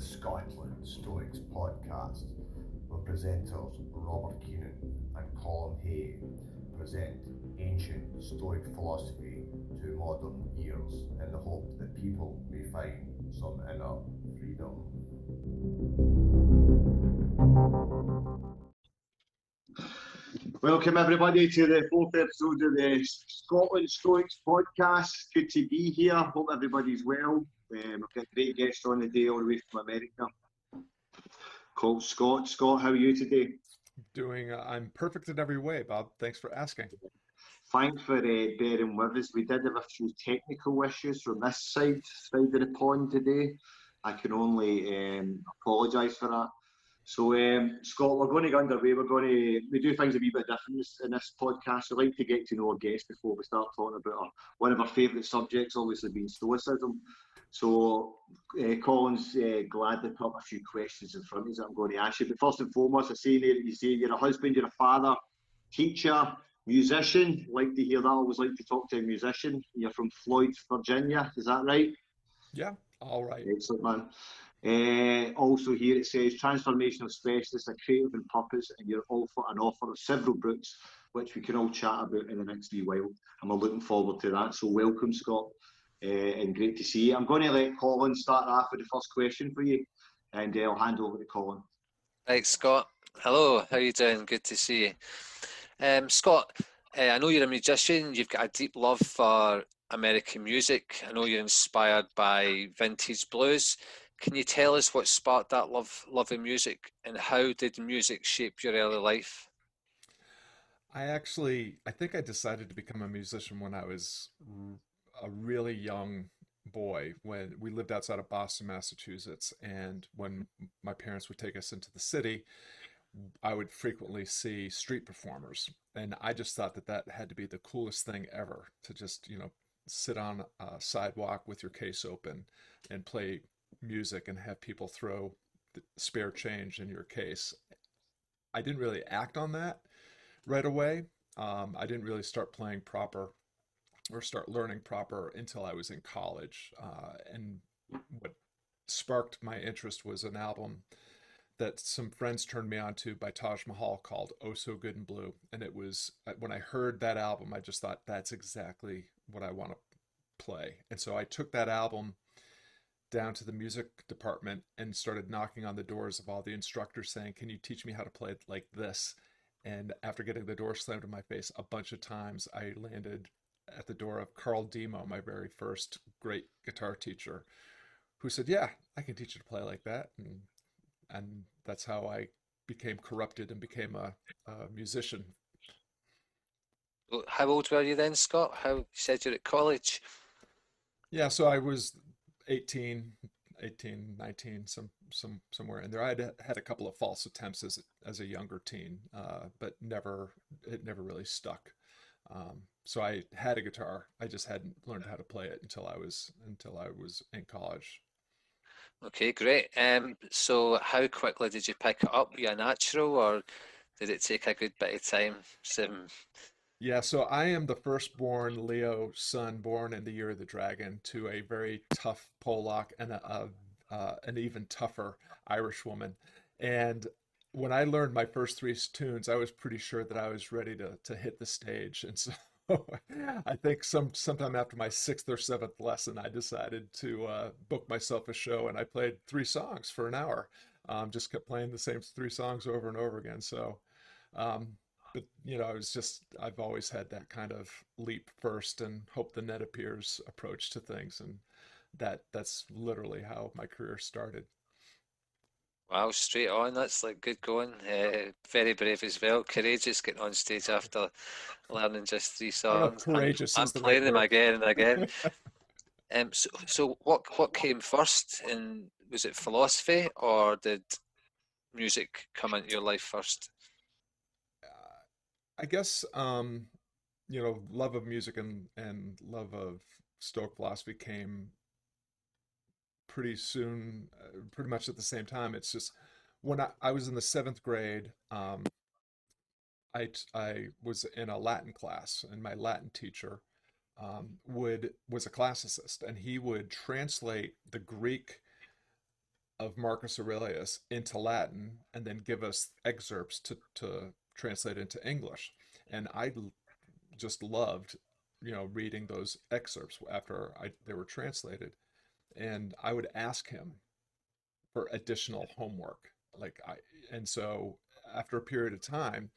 the Scotland Stoics podcast, where presenters Robert Keenan and Colin Hay present ancient Stoic philosophy to modern ears in the hope that people may find some inner freedom. Welcome everybody to the fourth episode of the Scotland Stoics podcast. Good to be here. Hope everybody's well. Um, I've got a great guest on the day all the way from America. Called Scott. Scott, how are you today? Doing. Uh, I'm perfect in every way, Bob. Thanks for asking. Thanks for uh, bearing with us. We did have a few technical issues from this side, side of the pond today. I can only um, apologise for that. So, um, Scott, we're going to get underway. We're going to we do things a wee bit different in this podcast. We like to get to know our guests before we start talking about our, one of our favourite subjects, obviously being Stoicism. So, uh, Colin's uh, glad to put a few questions in front of us that I'm going to ask you. But first and foremost, I see there that you say you're a husband, you're a father, teacher, musician. Like to hear that. I always like to talk to a musician. You're from Floyd, Virginia. Is that right? Yeah. All right. Excellent, man. Uh, also here it says transformational specialist, a creative on purpose, and you're offer an offer of several books which we can all chat about in the next wee while. And we're looking forward to that. So welcome, Scott, uh, and great to see you. I'm going to let Colin start off with the first question for you, and uh, I'll hand over to Colin. Thanks, Scott. Hello, how are you doing? Good to see you. Um, Scott, uh, I know you're a musician. You've got a deep love for American music. I know you're inspired by vintage blues. Can you tell us what sparked that love love of music and how did music shape your early life? I actually I think I decided to become a musician when I was a really young boy when we lived outside of Boston, Massachusetts and when my parents would take us into the city I would frequently see street performers and I just thought that that had to be the coolest thing ever to just, you know, sit on a sidewalk with your case open and play music and have people throw spare change in your case. I didn't really act on that right away. Um, I didn't really start playing proper or start learning proper until I was in college. Uh, and what sparked my interest was an album that some friends turned me on to by Taj Mahal called Oh So Good and Blue. And it was, uh, when I heard that album, I just thought, that's exactly what I want to play. And so I took that album down to the music department and started knocking on the doors of all the instructors saying, Can you teach me how to play it like this? And after getting the door slammed in my face a bunch of times, I landed at the door of Carl Demo, my very first great guitar teacher, who said, Yeah, I can teach you to play like that. And, and that's how I became corrupted and became a, a musician. How old were you then, Scott? How you said you're at college? Yeah, so I was 18, 18, 19, some, some, somewhere in there. I had had a couple of false attempts as as a younger teen, uh, but never it never really stuck. Um, so I had a guitar. I just hadn't learned how to play it until I was until I was in college. Okay, great. Um, so how quickly did you pick it up? Were you a natural, or did it take a good bit of time? Some yeah, so I am the firstborn Leo son born in the year of the dragon to a very tough Polak and a, a uh, an even tougher Irish woman. And when I learned my first three tunes, I was pretty sure that I was ready to to hit the stage. And so I think some sometime after my sixth or seventh lesson, I decided to uh, book myself a show, and I played three songs for an hour. Um, just kept playing the same three songs over and over again. So um, but you know, I was just I've always had that kind of leap first and hope the net appears approach to things, and that that's literally how my career started. Wow, straight on. That's like good going. Uh, very brave as well. Courageous getting on stage after learning just three songs. courageous. I'm, I'm the playing them again and again. um, so, so what what came first? In was it philosophy or did music come into your life first? I guess um, you know, love of music and and love of Stoic philosophy came pretty soon, uh, pretty much at the same time. It's just when I, I was in the seventh grade, um, I I was in a Latin class, and my Latin teacher um, would was a classicist, and he would translate the Greek of Marcus Aurelius into Latin and then give us excerpts to, to translate into English. And I just loved, you know, reading those excerpts after I, they were translated. And I would ask him for additional homework. Like I, and so after a period of time,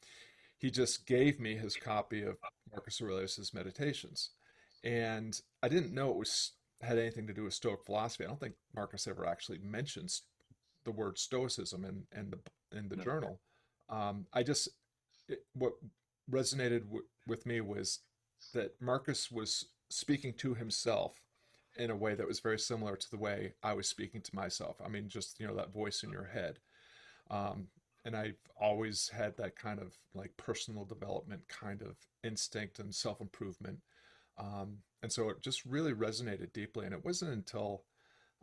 he just gave me his copy of Marcus Aurelius's Meditations, and I didn't know it was had anything to do with Stoic philosophy. I don't think Marcus ever actually mentions the word Stoicism in in the in the no. journal. Um, I just it, what resonated w- with me was that Marcus was speaking to himself in a way that was very similar to the way I was speaking to myself. I mean, just you know that voice in your head. Um, and I've always had that kind of like personal development kind of instinct and self improvement. Um, and so it just really resonated deeply. And it wasn't until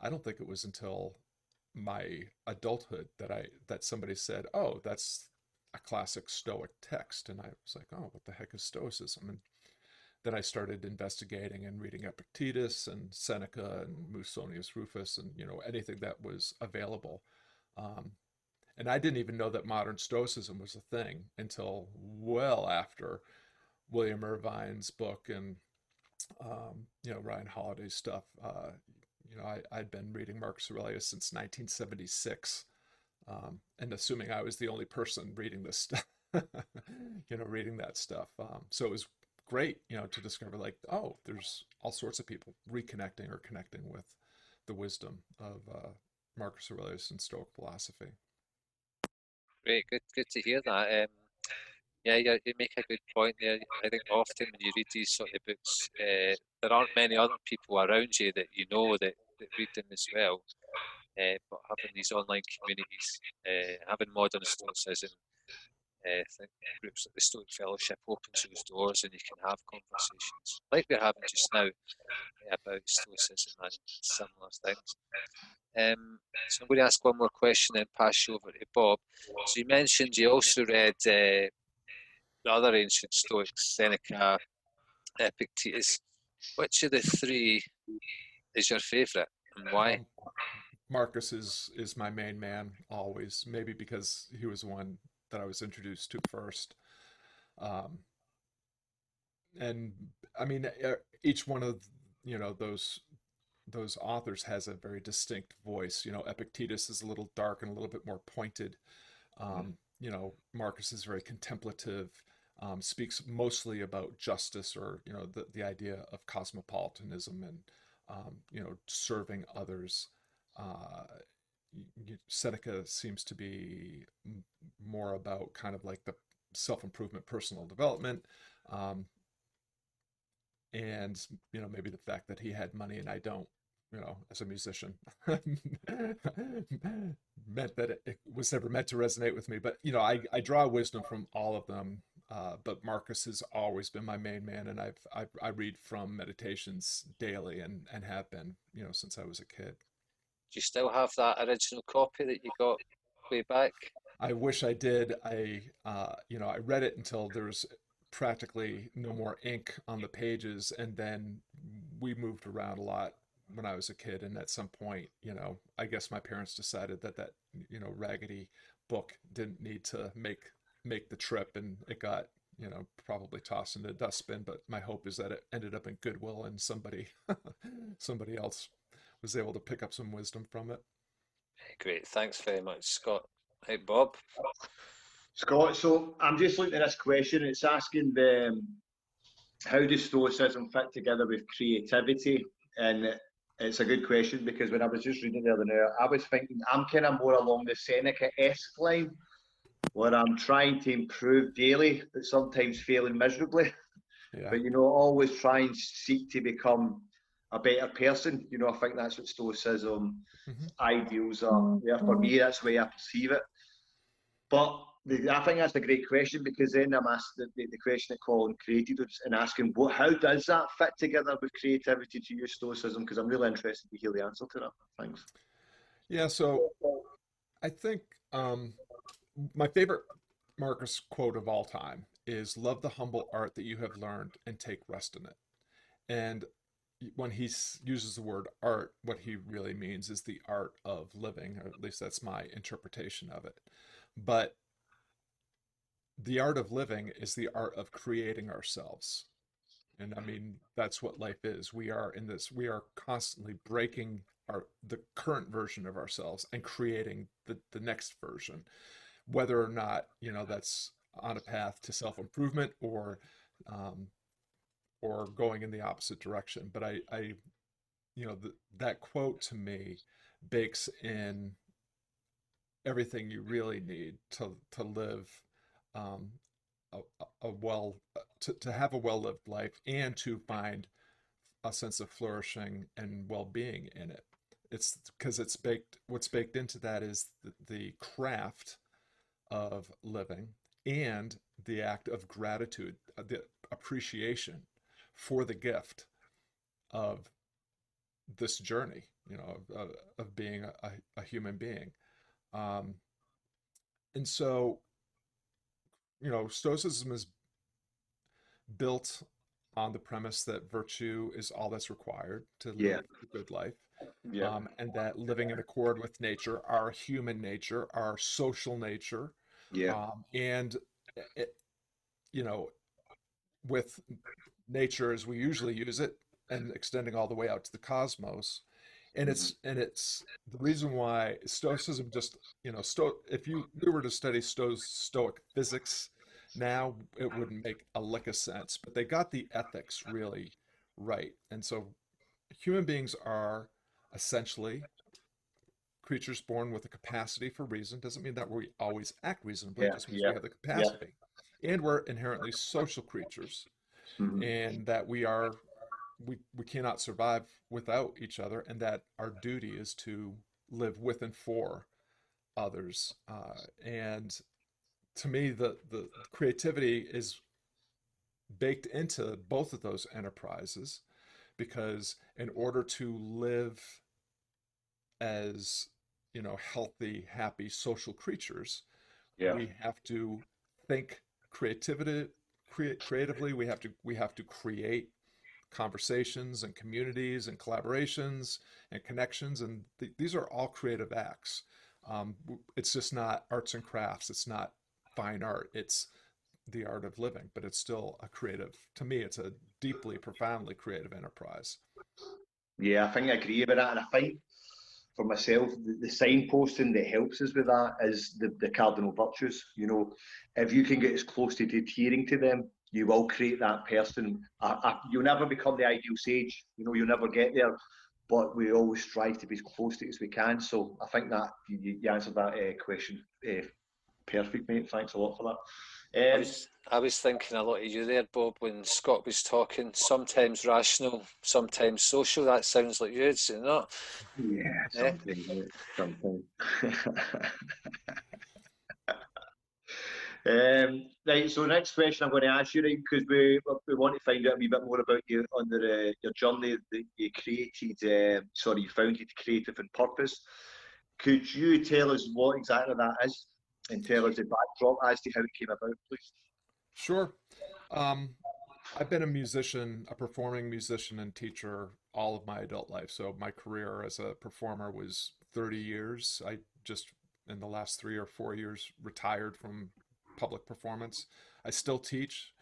I don't think it was until my adulthood that I that somebody said, "Oh, that's a classic Stoic text," and I was like, "Oh, what the heck is Stoicism?" And then I started investigating and reading Epictetus and Seneca and Musonius Rufus and you know anything that was available. Um, and I didn't even know that modern Stoicism was a thing until well after William Irvine's book and um, you know Ryan Holiday's stuff. Uh, you know, I, I'd been reading Marcus Aurelius since 1976, um, and assuming I was the only person reading this stuff, you know, reading that stuff. Um, so it was great, you know, to discover like, oh, there's all sorts of people reconnecting or connecting with the wisdom of uh, Marcus Aurelius and Stoic philosophy. Great, good, good to hear that. Um, yeah, you, you make a good point there. I think often when you read these sort of books, uh, there aren't many other people around you that you know that, that read them as well. Uh, but having these online communities, uh, having modern stoicism, uh, think groups like the Stoic Fellowship opens those doors and you can have conversations like we're having just now about stoicism and similar things. Um, so I'm going to ask one more question and pass you over to Bob. So you mentioned you also read uh, the other ancient Stoics, Seneca, Epictetus. Which of the three is your favourite and why? Marcus is is my main man always. Maybe because he was one that I was introduced to first. Um, and I mean, each one of you know those those authors has a very distinct voice. You know, Epictetus is a little dark and a little bit more pointed. Um, mm-hmm. You know, Marcus is very contemplative, um, speaks mostly about justice or you know the the idea of cosmopolitanism and um, you know serving others. Uh, Seneca seems to be more about kind of like the self improvement, personal development. Um, and you know maybe the fact that he had money and I don't you know, as a musician, meant that it, it, was never meant to resonate with me. But you know, I, I draw wisdom from all of them. Uh, but Marcus has always been my main man, and I've, I've I read from meditations daily, and and have been you know since I was a kid. Do you still have that original copy that you got way back? I wish I did. I uh, you know I read it until there was practically no more ink on the pages, and then we moved around a lot when I was a kid, and at some point, you know, I guess my parents decided that that you know raggedy book didn't need to make make the trip, and it got you know probably tossed in the dustbin. But my hope is that it ended up in Goodwill, and somebody somebody else was able to pick up some wisdom from it. Great, thanks very much, Scott. Hey, Bob. Scott, so I'm just looking at this question. It's asking the, um, how does Stoicism fit together with creativity? And it's a good question because when I was just reading the other night, I was thinking I'm kind of more along the Seneca esque line where I'm trying to improve daily, but sometimes failing miserably. Yeah. But you know, always try and seek to become a better person. You know, I think that's what Stoicism mm-hmm. ideals are. Yeah, for me, that's the way I perceive it. But I think that's a great question because then I'm asked the, the, the question that Colin created and asking, what, how does that fit together with creativity to use Stoicism? Because I'm really interested to hear the answer to that. Thanks. Yeah, so I think um, my favorite Marcus quote of all time is Love the humble art that you have learned and take rest in it. And when he uses the word art, what he really means is the art of living, or at least that's my interpretation of it. But the art of living is the art of creating ourselves. And I mean, that's what life is. We are in this, we are constantly breaking our the current version of ourselves and creating the, the next version, whether or not, you know, that's on a path to self-improvement or um, or going in the opposite direction. But I, I you know, the, that quote to me bakes in everything you really need to to live um, a, a well to, to have a well lived life and to find a sense of flourishing and well being in it. It's because it's baked. What's baked into that is the, the craft of living and the act of gratitude, uh, the appreciation for the gift of this journey, you know, of, of being a, a, human being. Um, and so, you know, Stoicism is built on the premise that virtue is all that's required to live Yeah. a good life, Yeah. um, and that living in accord with nature, our human nature, our social nature, yeah. um, and it, you know, with nature as we usually use it, and extending all the way out to the cosmos, and it's mm-hmm. and it's the reason why Stoicism just you know sto if you we were to study sto Stoic physics now, it wouldn't make a lick of sense, but they got the ethics really right, and so human beings are essentially creatures born with a capacity for reason. Doesn't mean that we always act reasonably, Yeah, just means yeah, we have the capacity. And we're inherently social creatures, Mhm. and that we are we we cannot survive without each other, and that our duty is to live with and for others. Uh, and to me, the the creativity is baked into both of those enterprises because in order to live as you know healthy happy social creatures Yeah. we have to think creativity create creatively we have to we have to create conversations and communities and collaborations and connections and th- these are all creative acts. Um, it's just not arts and crafts it's not fine art it's the art of living but it's still a creative to me it's a deeply profoundly creative enterprise. Yeah, I think I agree with that, and I think for myself, the, the signposting that helps us with that is the, the cardinal virtues. You know, if you can get as close to adhering to them, you will create that person. Uh, uh, you'll never become the ideal sage. You know, you'll never get there, but we always strive to be as close to it as we can. So I think that you, you answered that uh, question uh, perfect, mate. Thanks a lot for that. I Um, was, I was thinking a lot of you there, Bob, when Scott was talking. Sometimes rational, sometimes social. That sounds like you, is it not? Yeah, Yeah. something, mate, something. um, right, so next question I'm going to ask you, right, because we we want to find out a wee bit more about you on the, uh, your journey that you created, uh, sorry, you founded Creative on Purpose. Could you tell us what exactly that is tell us the backdrop as to how it came about, please? Sure. Um, I've been a musician, a performing musician and teacher all of my adult life. So my career as a performer was 30 years. I just, in the last three or four years, retired from public performance. I still teach,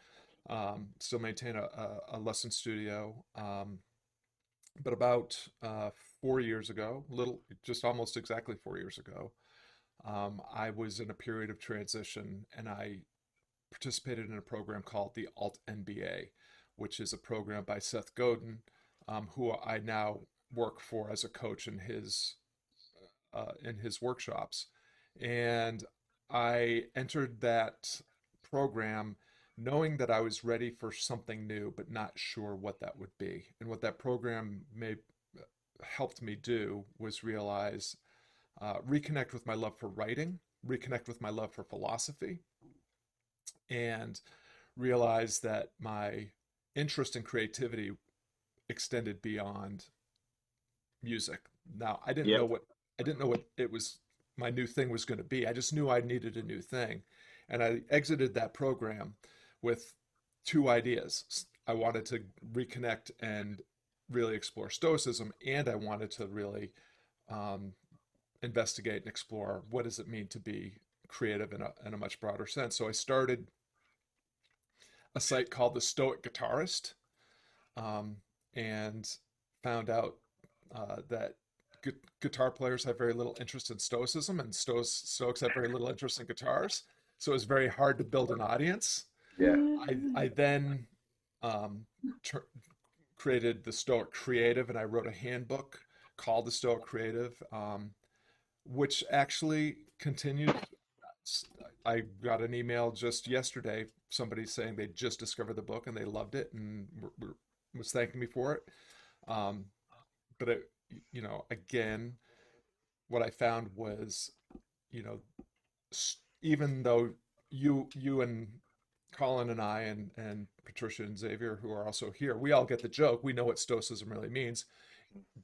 um, still maintain a, a, a lesson studio. Um, but about uh, four years ago, little, just almost exactly four years ago, um, I was in a period of transition and I participated in a program called the Alt MBA, which is a program by Seth Godin, um, who I now work for as a coach in his uh, in his workshops. And I entered that program knowing that I was ready for something new, but not sure what that would be. And what that program may helped me do was realize, uh, reconnect with my love for writing, reconnect with my love for philosophy, and realize that my interest in creativity extended beyond music. Now, I didn't Yep. know what I didn't know what it was my new thing was going to be. I just knew I needed a new thing. And I exited that program with two ideas. I wanted to reconnect and really explore Stoicism, and I wanted to really um, investigate and explore what does it mean to be creative in a, in a much broader sense. So I started a site called the Stoic Guitarist, um, and found out uh, that gu- guitar players have very little interest in Stoicism, and Stoics, Stoics have very little interest in guitars. So it was very hard to build an audience. Yeah. I, I then um, tr- created the Stoic Creative, and I wrote a handbook called the Stoic Creative, um, which actually continued. I got an email just yesterday, somebody saying they just discovered the book and they loved it and were, were, was thanking me for it. Um, but it, you know, again, what I found was, you know, even though you you and Colin and I and and Patricia and Xavier, who are also here, we all get the joke. We know what Stoicism really means.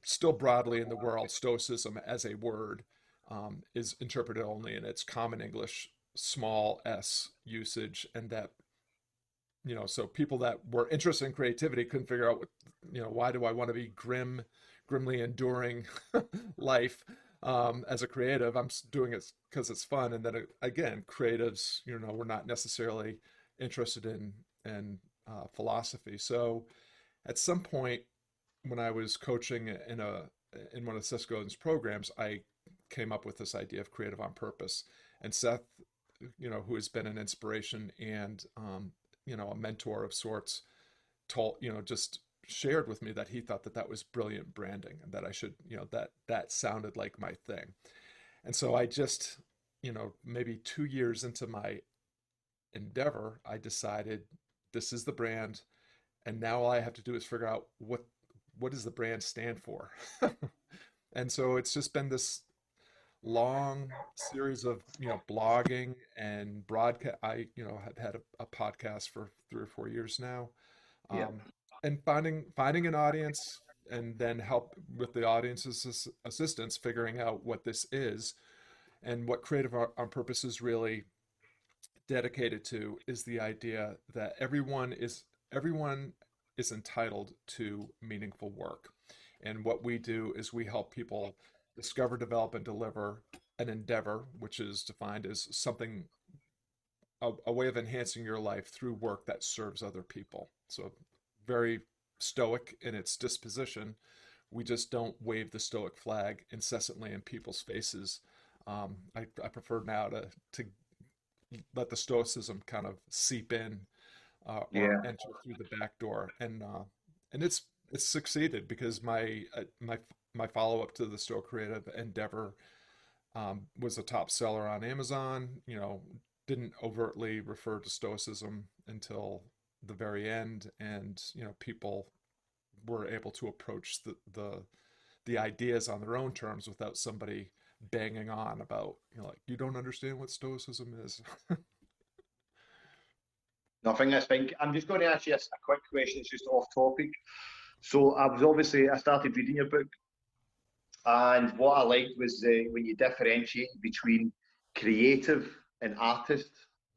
Still, broadly in the world, Stoicism as a word um, is interpreted only in its common English small s usage, and that you know, so people that were interested in creativity couldn't figure out what you know why do I want to be grim, grimly enduring life um, as a creative. I'm doing it because it's fun, and then again, creatives, you know, we're not necessarily interested in in uh, philosophy. So at some point when I was coaching in a in one of Godin's programs, I came up with this idea of creative on purpose. And Seth, you know, who has been an inspiration and um, you know a mentor of sorts, told you know just shared with me that he thought that that was brilliant branding and that I should you know that that sounded like my thing. And so I just you know maybe two years into my endeavor, I decided this is the brand, and now all I have to do is figure out what what does the brand stand for. and so it's just been this long series of you know blogging and broadcast. I you know have had a, a podcast for three or four years now, um, yeah. and finding finding an audience and then help with the audience's assistance figuring out what this is and what creative on purpose is really dedicated to is the idea that everyone is everyone is entitled to meaningful work. And what we do is we help people discover, develop, and deliver an endeavor, which is defined as something, a, a way of enhancing your life through work that serves other people. So, very stoic in its disposition. We just don't wave the stoic flag incessantly in people's faces. Um, I, I prefer now to, to let the stoicism kind of seep in uh, or yeah. enter through the back door, and uh, and it's it's succeeded because my uh, my my follow up to the Stoic Creative Endeavor um, was a top seller on Amazon. You know, didn't overtly refer to Stoicism until the very end, and you know, people were able to approach the the the ideas on their own terms without somebody banging on about you know like you don't understand what stoicism is no, I think. I'm just going to ask you a, a quick question. It's just off topic. So I was obviously I started reading your book, and what I liked was uh, when you differentiate between creative and artist.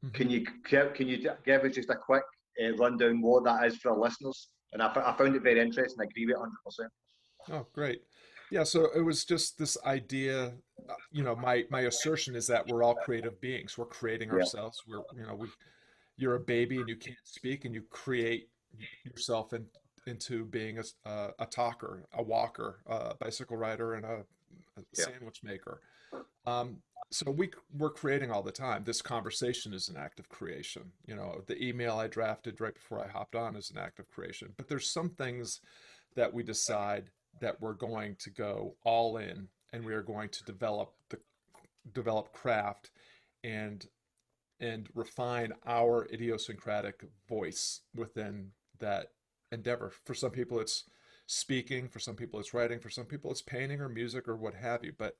Mm-hmm. Can you can you give us just a quick uh, rundown what that is for our listeners? And I, I found it very interesting. I agree with 100. percent Oh, great. Yeah, so it was just this idea, uh, you know, my my assertion is that we're all creative beings. We're creating ourselves. Yeah. We're, you know, we you're a baby and you can't speak and you create yourself in, into being a, a, a talker, a walker, a bicycle rider, and a, a yeah. sandwich maker. Um, so we we're creating all the time. This conversation is an act of creation. You know, the email I drafted right before I hopped on is an act of creation. But there's some things that we decide that we're going to go all in and we are going to develop the develop craft and and refine our idiosyncratic voice within that endeavor. For some people, it's speaking. For some people, it's writing. For some people, it's painting or music or what have you. But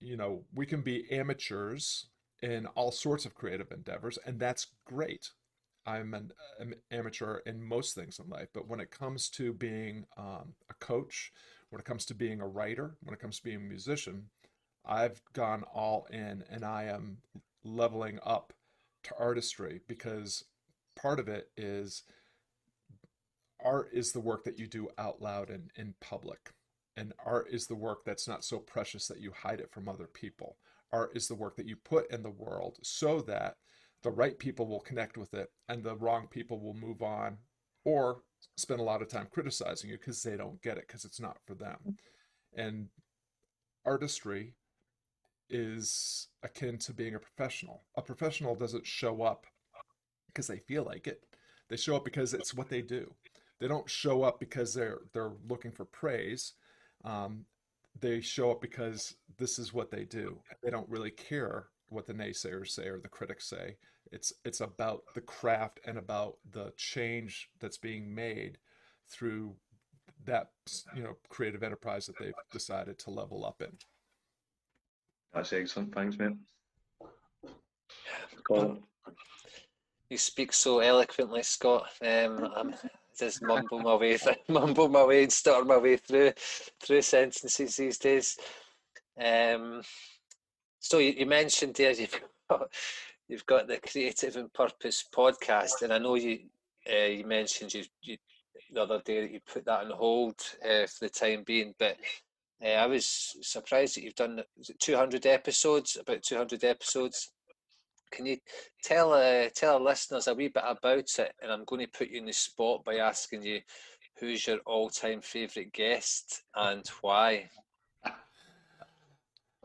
you know, we can be amateurs in all sorts of creative endeavors, and that's great. I'm an, an amateur in most things in life, but when it comes to being um, a coach, when it comes to being a writer, when it comes to being a musician, I've gone all in, and I am leveling up to artistry because part of it is art is the work that you do out loud and in public. And art is the work that's not so precious that you hide it from other people. Art is the work that you put in the world so that the right people will connect with it and the wrong people will move on or spend a lot of time criticizing you because they don't get it because it's not for them. And artistry is akin to being a professional. A professional doesn't show up because they feel like it. They show up because it's what they do. They don't show up because they're they're looking for praise. Um, they show up because this is what they do. They don't really care what the naysayers say or the critics say. It's it's about the craft and about the change that's being made through that you know creative enterprise that they've decided to level up in. That's excellent. Thanks, mate. Colin. You speak so eloquently, Scott. Um, I'm just mumble my way, through, mumble my way, and stutter my way through through sentences these days. Um, so you, you mentioned there you've got, you've got the Creative on Purpose podcast, and I know you uh, you mentioned you, you the other day that you put that on hold uh, for the time being, but uh, I was surprised that you've done 200 episodes, about 200 episodes. Can you tell uh, tell our listeners a wee bit about it? And I'm going to put you in the spot by asking you who's your all-time favorite guest and why.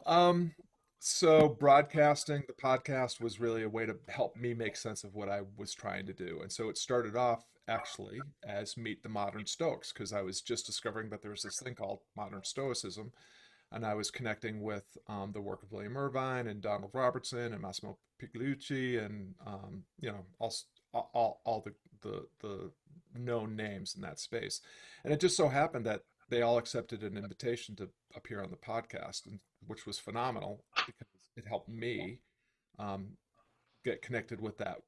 Um, so broadcasting the podcast was really a way to help me make sense of what I was trying to do, and so it started off actually as Meet the Modern Stoics because I was just discovering that there was this thing called modern Stoicism, and I was connecting with um, the work of William Irvine and Donald Robertson and Massimo Pigliucci and um, you know all, all, all the, the the known names in that space, and it just so happened that they all accepted an invitation to appear on the podcast, and, which was phenomenal because it helped me um, get connected with that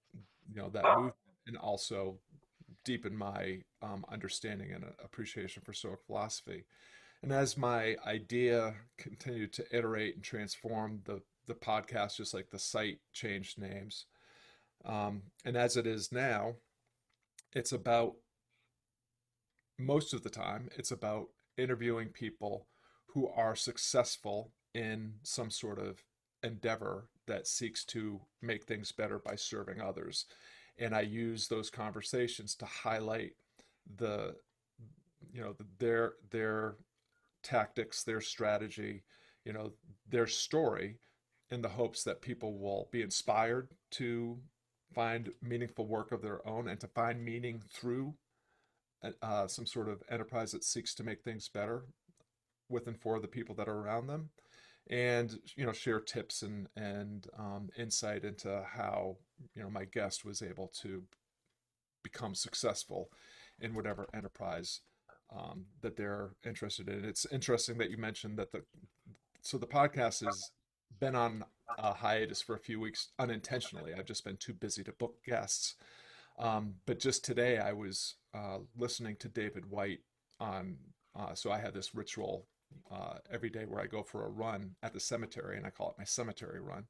you know that movement and also deepen my um, understanding and appreciation for Stoic philosophy. And as my idea continued to iterate and transform, the the podcast, just like the site, changed names. Um, and as it is now, it's about most of the time, it's about interviewing people who are successful in some sort of endeavor that seeks to make things better by serving others. And I use those conversations to highlight the, you know, their their tactics, their strategy, you know, their story, in the hopes that people will be inspired to find meaningful work of their own and to find meaning through uh, some sort of enterprise that seeks to make things better with and for the people that are around them and you know share tips and and um, insight into how you know my guest was able to become successful in whatever enterprise um, that they're interested in. It's interesting that you mentioned that the so the podcast has been on a hiatus for a few weeks unintentionally. I've just been too busy to book guests. Um, but just today, I was uh, listening to David Whyte on. Uh, so I had this ritual uh, every day where I go for a run at the cemetery, and I call it my cemetery run.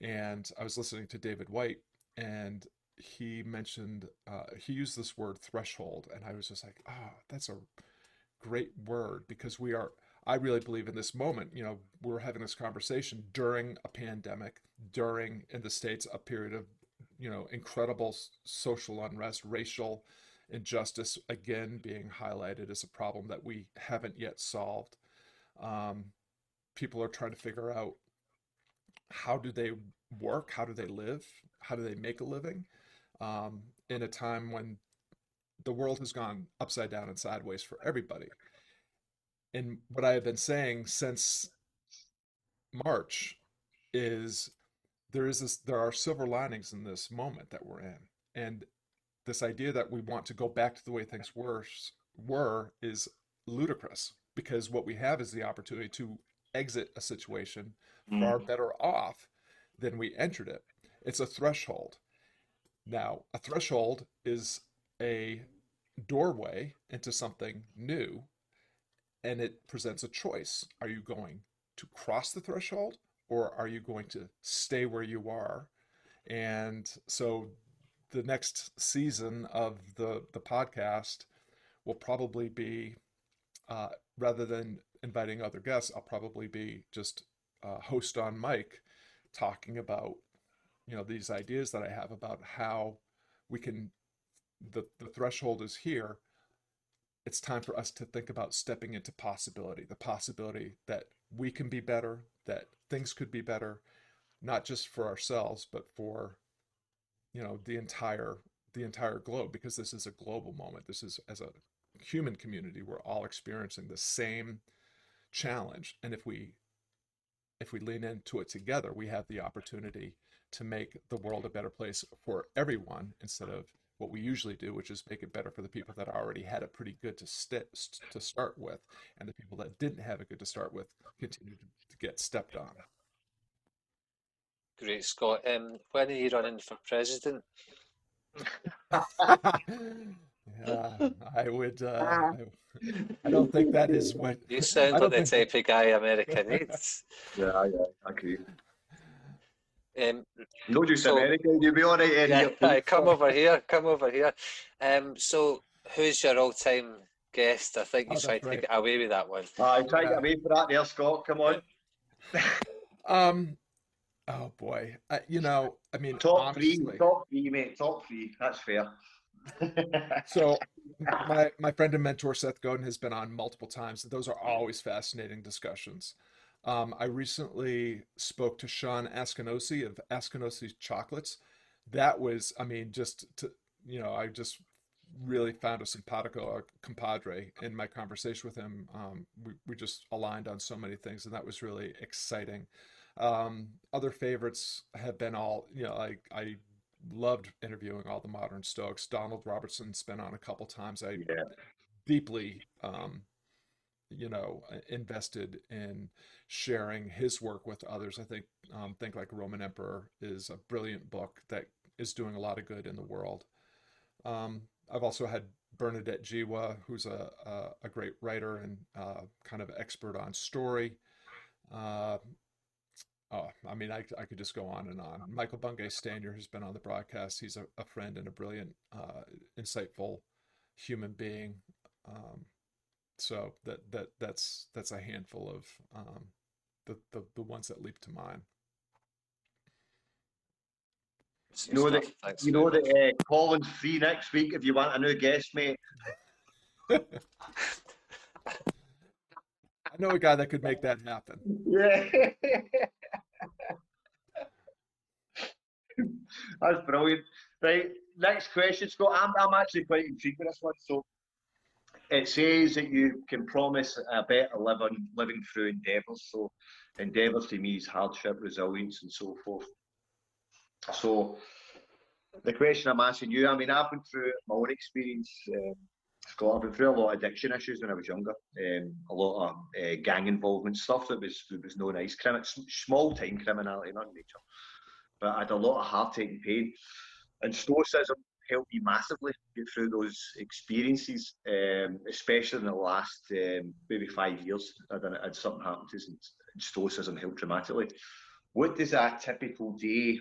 And I was listening to David Whyte, and he mentioned uh, he used this word threshold, and I was just like, "Ah, oh, that's a great word because we are." I really believe in this moment. You know, we're having this conversation during a pandemic, during in the states a period of you know, incredible social unrest, racial injustice, again being highlighted as a problem that we haven't yet solved. Um, people are trying to figure out how do they work, how do they live, how do they make a living um, in a time when the world has gone upside down and sideways for everybody. And what I have been saying since March is there is this there are silver linings in this moment that we're in and this idea that we want to go back to the way things were were is ludicrous because what we have is the opportunity to exit a situation far mm. better off than we entered it it's a threshold now a threshold is a doorway into something new and it presents a choice are you going to cross the threshold or are you going to stay where you are? And so the next season of the the podcast will probably be uh, rather than inviting other guests, I'll probably be just uh, host on mic talking about you know these ideas that I have about how we can the the threshold is here it's time for us to think about stepping into possibility the possibility that we can be better that things could be better not just for ourselves but for you know the entire the entire globe because this is a global moment. This is as a human community we're all experiencing the same challenge. And if we if we lean into it together we have the opportunity to make the world a better place for everyone instead of what we usually do, which is make it better for the people that already had it pretty good to st- to start with, and the people that didn't have it good to start with continue to, to get stepped on. Great, Scott. Um, when are you running for president? yeah, I would. Uh, I, I, don't think that is what you sound like the type of guy America needs. Yeah, yeah, I agree. Um, no just so, America, you'll be all right. Yeah, yeah, come over here, come over here. Um, so who's your all-time guest? I think you oh, tried right. to get away with that one. I tried to get away for that there, Scott. Come on. um, oh boy, uh, you know, I mean, top honestly, three, top three, mate, top three. That's fair. so my my friend and mentor Seth Godin has been on multiple times. Those are always fascinating discussions. Um, I recently spoke to Shawn Askinosie of Askinosie Chocolates. That was, I mean, just to, you know, I just really found a simpatico, a compadre in my conversation with him. Um, we, we just aligned on so many things, and that was really exciting. Um, other favorites have been all, you know, I, I loved interviewing all the modern Stoics. Donald Robertson's been on a couple times. I yeah. deeply um, you know invested in sharing his work with others i think um, think like roman emperor is a brilliant book that is doing a lot of good in the world um, i've also had bernadette jiwa who's a, a, a great writer and uh, kind of expert on story uh, oh, I mean, I, I could just go on and on. Michael Bungay Stanier, who's been on the broadcast, he's a, a friend and a brilliant, uh, insightful human being. Um, so that that that's that's a handful of um, the, the the ones that leap to mind. You know that you know that uh, Colin's free next week if you want a new guest, mate. I know a guy that could make that happen. Yeah. That's brilliant. Right, next question, Scott. I'm, I'm actually quite intrigued with this one. So, it says that you can promise a better living living through endeavours. So endeavours to me is hardship, resilience, and so forth. So the question I'm asking you, I mean, I've been through my own experience. Um, Scott, I've been through a lot of addiction issues when I was younger. Um, a lot of uh, gang involvement stuff that was that was no nice, Crim- small time criminality, not nature. But I had a lot of heartache and pain. And stoicism helped me massively get through those experiences, um, especially in the last um, maybe five years. I had, something happen to us stoicism helped dramatically. What does a typical day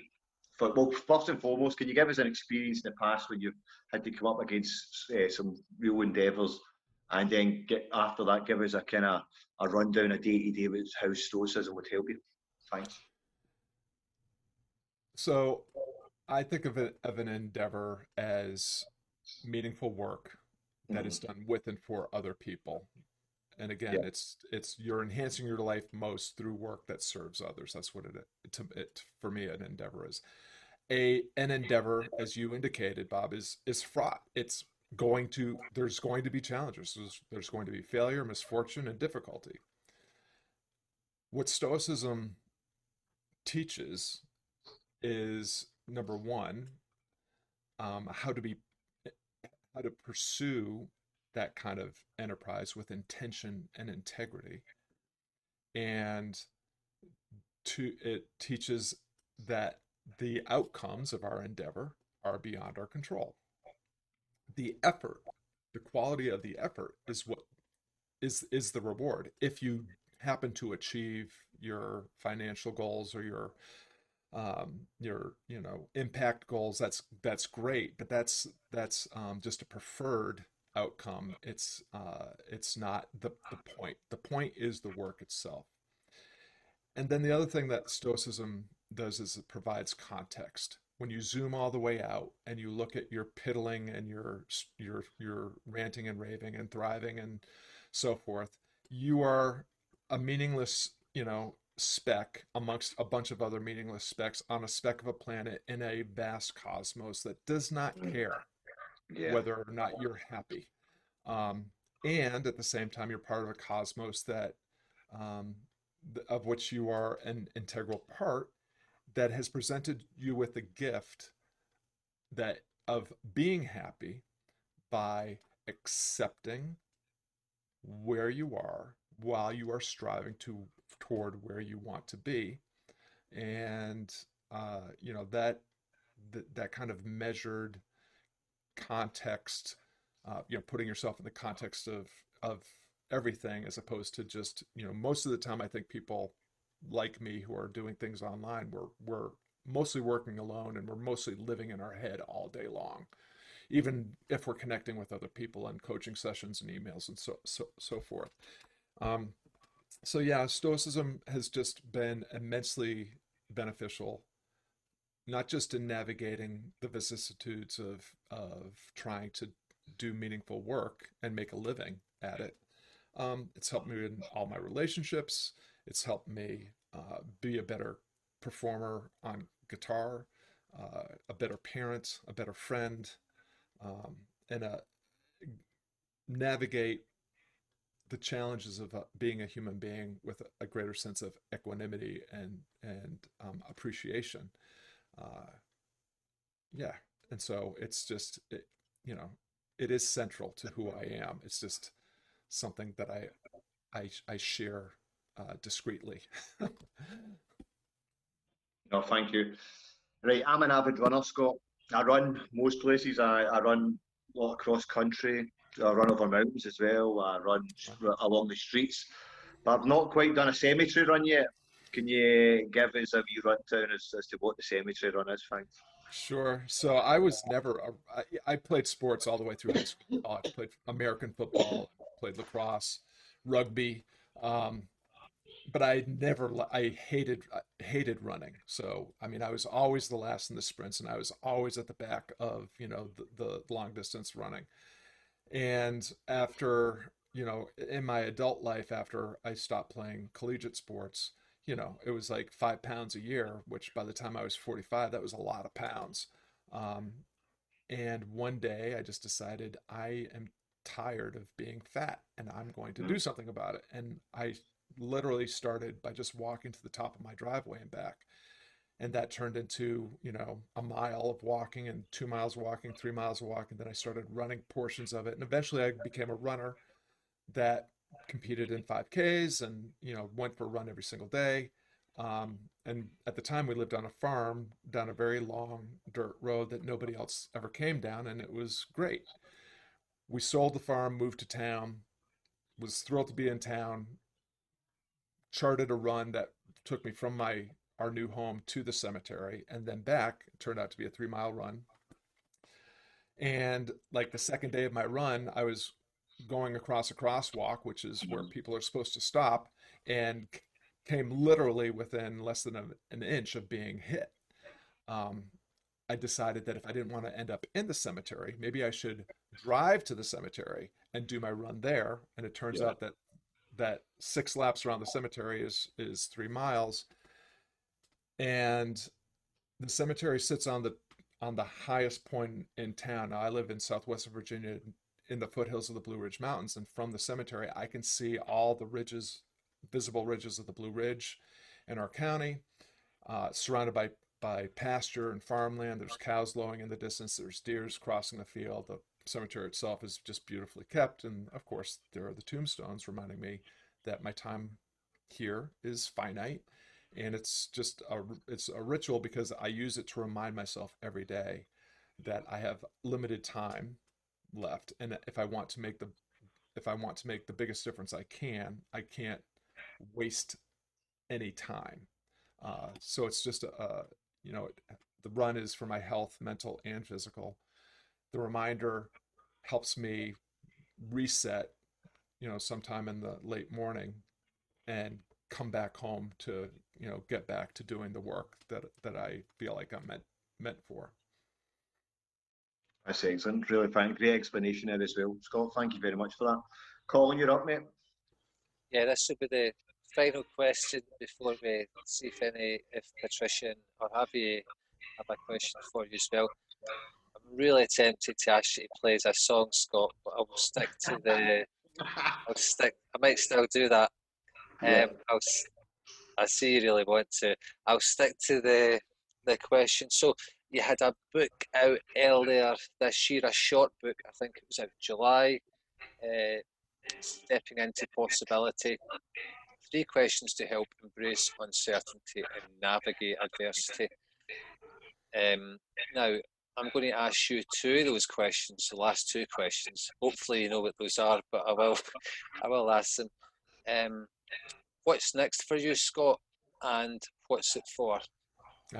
for, well, first and foremost, can you give us an experience in the past when you've had to come up against uh, some real endeavours, and then get after that, give us a kind of a rundown, a day to day with how stoicism would help you. Thanks. So, I think of it of an endeavor as meaningful work that mm-hmm. is done with and for other people. And again, yeah. it's it's you're enhancing your life most through work that serves others. That's what it, to, it for me an endeavor is. A an endeavor, as you indicated, Bob, is is fraught. It's going to there's going to be challenges. There's, there's going to be failure, misfortune, and difficulty. What Stoicism teaches is number one, um, how to be, how to pursue that kind of enterprise with intention and integrity, and to it teaches that the outcomes of our endeavor are beyond our control. The effort, the quality of the effort, is what is is the reward. If you happen to achieve your financial goals or your um, your you know impact goals that's that's great but that's that's um, just a preferred outcome. It's uh, it's not the, the point. The point is the work itself. And then the other thing that Stoicism does is it provides context. When you zoom all the way out and you look at your piddling and your your your ranting and raving and thriving and so forth, you are a meaningless, you know, speck amongst a bunch of other meaningless specks on a speck of a planet in a vast cosmos that does not Mm. care Yeah. whether or not you're happy. Um, and at the same time, you're part of a cosmos that, um, of which you are an integral part, that has presented you with the gift that of being happy by accepting where you are while you are striving to toward where you want to be, and uh, you know that that kind of measured context, uh, you know, putting yourself in the context of of everything as opposed to just, you know, most of the time I think people like me who are doing things online, we're we're mostly working alone and we're mostly living in our head all day long. Even if we're connecting with other people and coaching sessions and emails and so so so forth. Um, so yeah, Stoicism has just been immensely beneficial not just in navigating the vicissitudes of of trying to do meaningful work and make a living at it. Um, it's helped me in all my relationships. It's helped me uh, be a better performer on guitar, uh, a better parent, a better friend, um, and uh, navigate the challenges of uh, being a human being with a, greater sense of equanimity and and um, appreciation uh, yeah and so it's just it, you know it is central to who i am it's just something that i i, I share uh, discreetly No, thank you. Right, I'm an avid runner, Scott. I run most places. I, I run a lot across country. I run over mountains as well. I run along the streets. But I've not quite done a cemetery run yet. Can you give us a wee rundown as, as to what the cemetery run is? Thanks. Sure. So I was never, a, I, I played sports all the way through high school. Uh, I played American football, played lacrosse, rugby. Um, but I never, I hated, hated running. So, I mean, I was always the last in the sprints and I was always at the back of, you know, the, the long distance running. And after, you know, in my adult life, after I stopped playing collegiate sports, you know, it was like five pounds a year, which by the time I was 45, that was a lot of pounds. Um, and one day I just decided I am tired of being fat and I'm going to do something about it. And I literally started by just walking to the top of my driveway and back. And that turned into, you know, a mile of walking and two miles walking, three miles of walking. Then I started running portions of it. And eventually I became a runner that competed in 5Ks and, you know, went for a run every single day. Um, and at the time we lived on a farm down a very long dirt road that nobody else ever came down. And it was great. We sold the farm, moved to town, was thrilled to be in town, charted a run that took me from my our new home to the cemetery and then back. It turned out to be a three mile run. And like the second day of my run, I was going across a crosswalk, which is where people are supposed to stop, and came literally within less than a, an inch of being hit. Um, I decided that if I didn't want to end up in the cemetery, maybe I should drive to the cemetery and do my run there. And it turns Yeah. out that that six laps around the cemetery is is three miles, and the cemetery sits on the on the highest point in town. I live in southwest Virginia in the foothills of the Blue Ridge Mountains, and from the cemetery, I can see all the ridges, visible ridges of the Blue Ridge in our county, uh, surrounded by by pasture and farmland. There's cows lowing in the distance. There's deers crossing the field. The cemetery itself is just beautifully kept, and of course, there are the tombstones reminding me that my time here is finite and it's just a it's a ritual because I use it to remind myself every day that I have limited time left and if I want to make the if I want to make the biggest difference I can I can't waste any time. Uh, so it's just a, a you know the run is for my health mental and physical. The reminder helps me reset, you know, sometime in the late morning and come back home to, you know, get back to doing the work that that I feel like I'm meant meant for. That's excellent. Really fine. Great explanation there as well. Scott, thank you very much for that. Colin, you're up, mate. Yeah, this will be the final question before we see if any, if Patricia or Javi have a question for you as well. I'm really tempted to ask you to play a song, Scott, but I will stick to the. I'll stick. I might still do that. Um, I'll. I see you really want to. I'll stick to the the question. So you had a book out earlier this year, a short book. I think it was out July. Uh, stepping into possibility. Three questions to help embrace uncertainty and navigate adversity. Um, now, I'm going to ask you two of those questions, the last two questions. Hopefully, you know what those are, but I will, I will ask them. Um, what's next for you, Scott, and what's it for?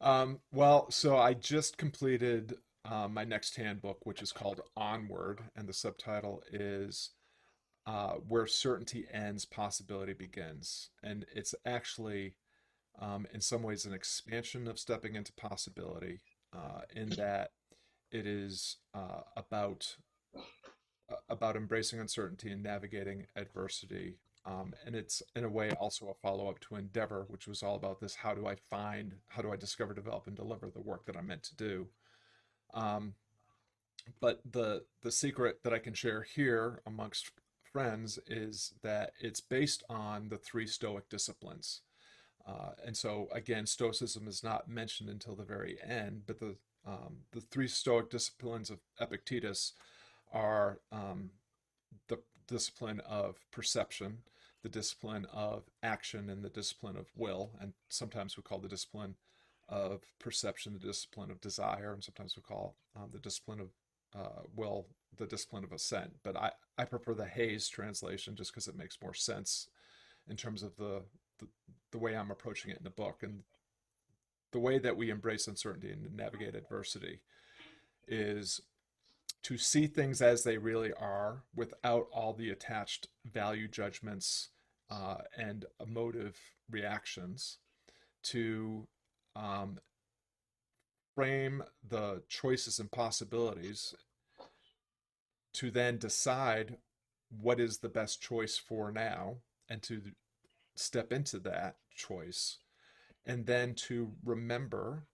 um, well, so I just completed uh, my next handbook, which is called Onward, and the subtitle is uh, Where Certainty Ends, Possibility Begins. And it's actually, um, in some ways, an expansion of stepping into possibility, uh, in that it is uh, about about embracing uncertainty and navigating adversity. Um, and it's in a way also a follow up to Endeavor, which was all about this: how do I find, how do I discover, develop, and deliver the work that I'm meant to do? Um, but the the secret that I can share here amongst friends is that it's based on the three Stoic disciplines. Uh, and so again, Stoicism is not mentioned until the very end, but the um, the three Stoic disciplines of Epictetus are um, the discipline of perception, the discipline of action, and the discipline of will. And sometimes we call the discipline of perception, the discipline of desire, and sometimes we call um, the discipline of uh, will the discipline of assent. But I, I prefer the Hays translation just because it makes more sense in terms of the, the the way I'm approaching it in the book and the way that we embrace uncertainty and navigate adversity is to see things as they really are without all the attached value judgments uh, and emotive reactions to um, frame the choices and possibilities to then decide what is the best choice for now and to step into that choice and then to remember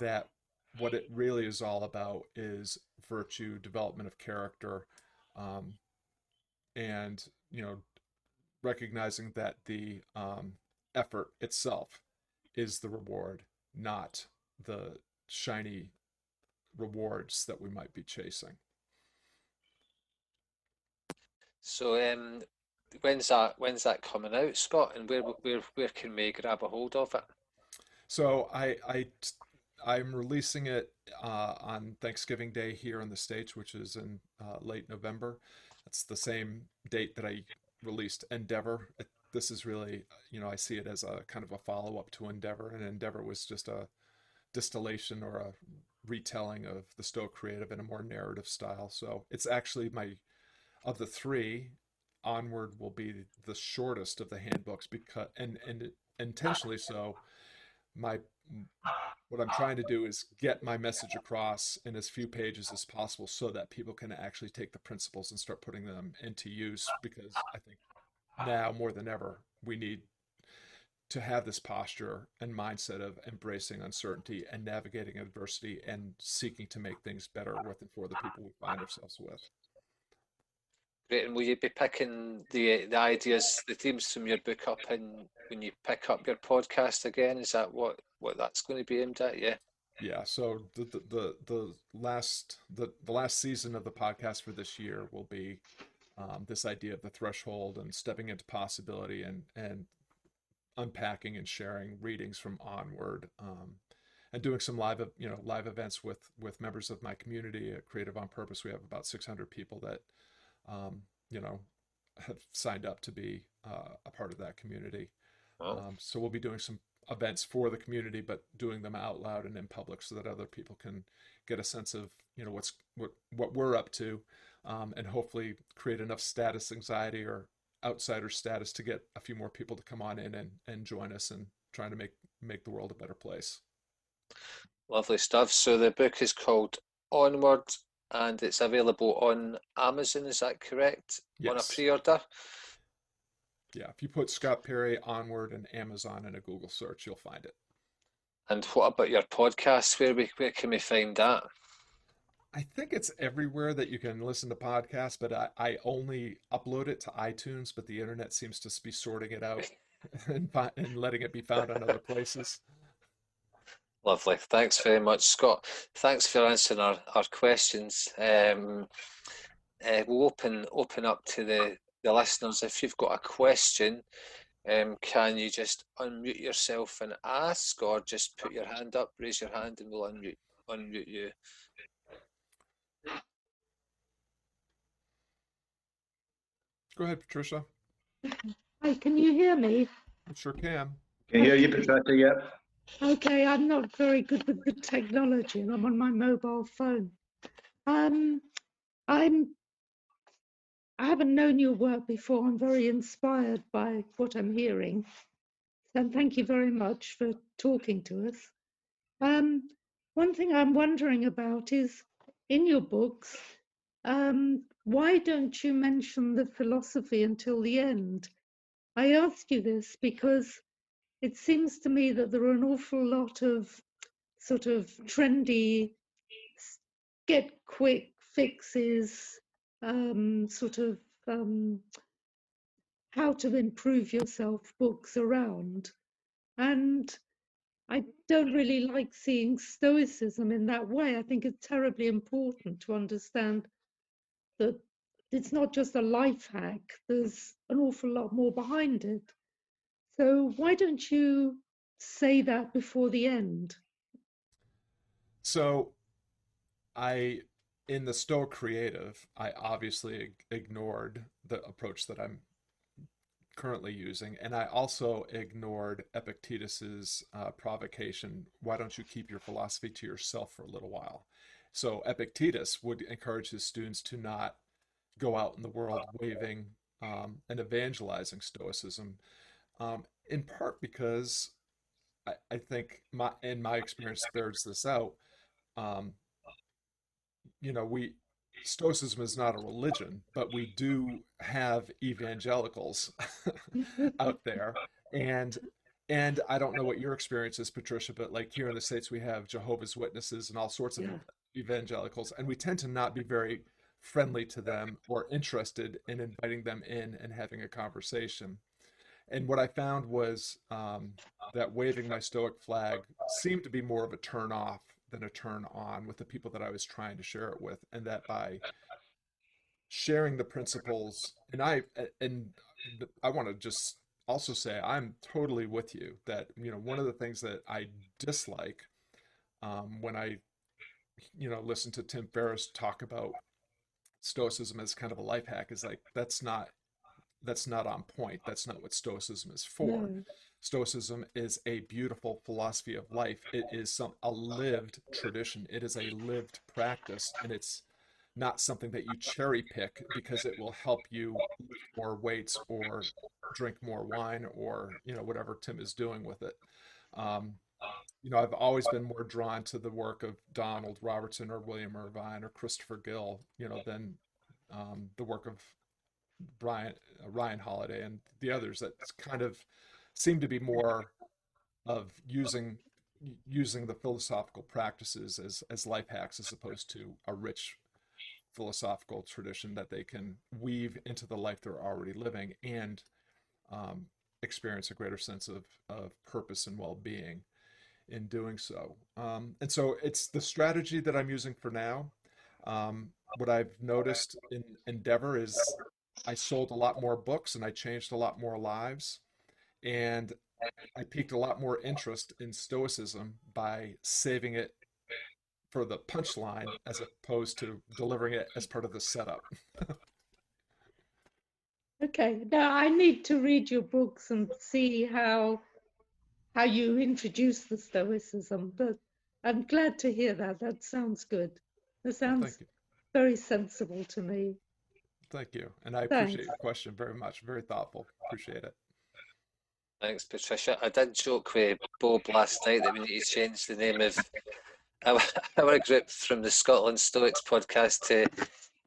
that what it really is all about is virtue development of character um, and you know recognizing that the um, effort itself is the reward, not the shiny rewards that we might be chasing. So, um, when's that? When's that coming out, Scott? And where where where can we grab a hold of it? So I I I'm releasing it uh, on Thanksgiving Day here in the states, which is in uh, late November. That's the same date that I released Endeavor this is really, you know, I see it as a kind of a follow up to Endeavor, and Endeavor was just a distillation or a retelling of the Stoic creative in a more narrative style. So it's actually my, of the three, Onward will be the shortest of the handbooks because, and, and intentionally so, my, what I'm trying to do is get my message across in as few pages as possible so that people can actually take the principles and start putting them into use because I think now more than ever, we need to have this posture and mindset of embracing uncertainty and navigating adversity and seeking to make things better with and for the people we find ourselves with. And will you be picking the the ideas, the themes from your book up in when you pick up your podcast again? Is that what what that's going to be aimed at? Yeah. Yeah. So the the the, the last the the last season of the podcast for this year will be um, this idea of the threshold and stepping into possibility and and unpacking and sharing readings from onward um, and doing some live you know live events with with members of my community at creative on purpose we have about 600 people that um, you know have signed up to be uh, a part of that community um, so we'll be doing some events for the community, but doing them out loud and in public so that other people can get a sense of you know what's what what we're up to, um, and hopefully create enough status anxiety or outsider status to get a few more people to come on in and, and join us and trying to make make the world a better place. Lovely stuff. So the book is called Onward and it's available on Amazon, is that correct? Yes. On a pre-order? Yeah, if you put Scott Perry Onward and Amazon in a Google search, you'll find it. And what about your podcast? Where we where can we find that? I think it's everywhere that you can listen to podcasts, but I, I only upload it to iTunes, but the internet seems to be sorting it out and, and letting it be found on other places. Lovely. Thanks very much, Scott. Thanks for answering our, our questions. Um, uh, we'll open open up to the, the listeners. If you've got a question, um, can you just unmute yourself and ask, or just put your hand up, raise your hand, and we'll unmute unmute you. Go ahead, Patricia. Hi, can you hear me? I sure can. Can you hear you, Patricia? Yeah. Okay, I'm not very good with the technology and I'm on my mobile phone. Um, I'm, I haven't known your work before. I'm very inspired by what I'm hearing. And thank you very much for talking to us. Um, one thing I'm wondering about is in your books, um, why don't you mention the philosophy until the end? I ask you this because it seems to me that there are an awful lot of sort of trendy, get quick fixes, um, sort of um, how to improve yourself books around. And I don't really like seeing Stoicism in that way. I think it's terribly important to understand that it's not just a life hack, there's an awful lot more behind it. So why don't you say that before the end? So I in the Stoic Creative, I obviously ignored the approach that I'm currently using, and I also ignored Epictetus's uh, provocation. Why don't you keep your philosophy to yourself for a little while? So Epictetus would encourage his students to not go out in the world waving um, and evangelizing Stoicism, um, in part because I, I, think my in my experience bears this out. Um, you know, we Stoicism is not a religion, but we do have evangelicals out there, and and I don't know what your experience is, Patricia, but like here in the states, we have Jehovah's Witnesses and all sorts of yeah. evangelicals, and we tend to not be very friendly to them or interested in inviting them in and having a conversation. And what I found was um, that waving my Stoic flag seemed to be more of a turn off than a turn on with the people that I was trying to share it with, and that by sharing the principles, and I and I want to just also say I'm totally with you that you know one of the things that I dislike um, when I you know listen to Tim Ferriss talk about stoicism as kind of a life hack is like that's not that's not on point. That's not what stoicism is for. No. stoicism is a beautiful philosophy of life. It is some a lived tradition. It is a lived practice and it's not something that you cherry pick because it will help you lift more weights or drink more wine or you know whatever tim is doing with it. Um, you know, I've always been more drawn to the work of Donald Robertson or William Irvine or Christopher Gill, you know, than um, the work of Brian uh, Ryan Holiday and the others that kind of seem to be more of using using the philosophical practices as as life hacks as opposed to a rich philosophical tradition that they can weave into the life they're already living and um, experience a greater sense of of purpose and well-being in doing so. Um, and so it's the strategy that I'm using for now. Um, what I've noticed in Endeavor is I sold a lot more books and I changed a lot more lives. And I piqued a lot more interest in Stoicism by saving it for the punchline as opposed to delivering it as part of the setup. okay, now I need to read your books and see how how you introduce the Stoicism, but I'm glad to hear that. That sounds good. That sounds very sensible to me. Thank you. And I Thanks. appreciate your question very much. Very thoughtful. Appreciate it. Thanks, Patricia. I did joke with Bob last night that we need to change the name of our, our group from the Scotland Stoics podcast to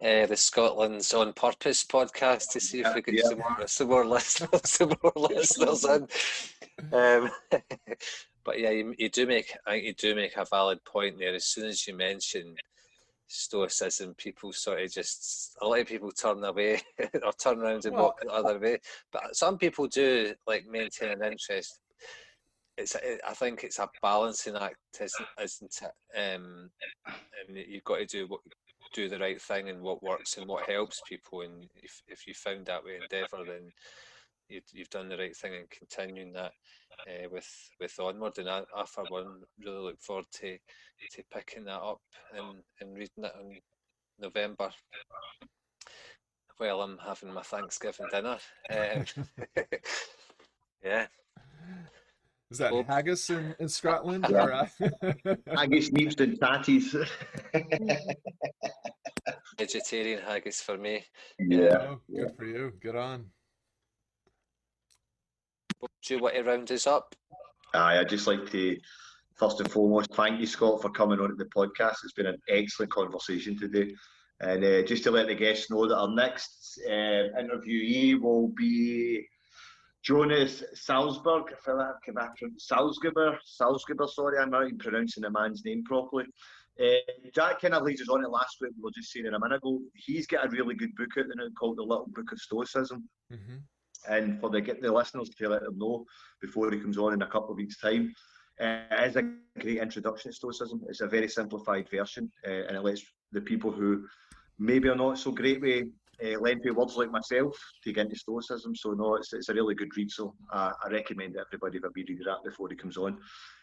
uh, the Scotland's On Purpose podcast to see if we could Yeah. some more, some more listeners, some more listeners in. Um, but yeah, you, you do make I think you do make a valid point there. As soon as you mention stoicism, people sort of just a lot of people turn away or turn around and Well- walk the other way. But some people do like maintain an interest. It's I think it's a balancing act, isn't, isn't it? Um, and you've got to do what do the right thing and what works and what helps people. And if if you found that way endeavour, then you, you've done the right thing and continuing that uh, with with onward. And I, I for one really look forward to to picking that up and, and reading it in November. While I'm having my Thanksgiving dinner. Um, yeah. Is that Bob? haggis in, in Scotland? Yeah. Or, uh, Haggis, neeps, and tatties. Vegetarian haggis for me. yeah. oh, good for you. Good on. Do you want to round us up? Aye, I'd just like to, first and foremost, thank you, Scott, for coming on to the podcast. It's been an excellent conversation today. And uh, just to let the guests know that our next uh, interviewee will be Jonas Salzberg. I feel I've come after him. Salzgeber. Salzgeber, sorry, I'm not even pronouncing the man's name properly. Uh, Jack kind of leads us on it last week. We were just saying it a minute ago. He's got a really good book out there now called The Little Book of Stoicism hmm and for the the listeners to let them know before he comes on in a couple of weeks' time. Uh, it is a great introduction to Stoicism. It's a very simplified version, uh, and it lets the people who maybe are not so great with uh, lengthy words like myself to get into Stoicism. So no, it's, it's a really good read. So uh, I recommend everybody a wee read that before he comes on.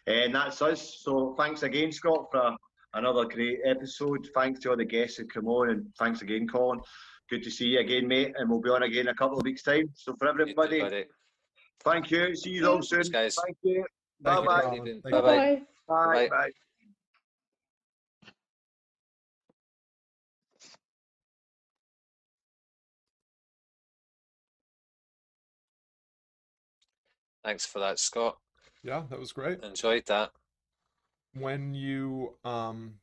And that's us. So thanks again, Scott, for another great episode. Thanks to all the guests who come on, and thanks again, Colin. Good to see you again, mate, and we'll be on again in a couple of weeks' time. So for You too, everybody, buddy. thank you. See you all soon. Thanks, guys. Thank you. Thank Bye-bye. Thank you. Bye-bye. Bye. Bye. Bye. Bye. Thanks for that, Scott. Yeah, that was great. Enjoyed that. When you um,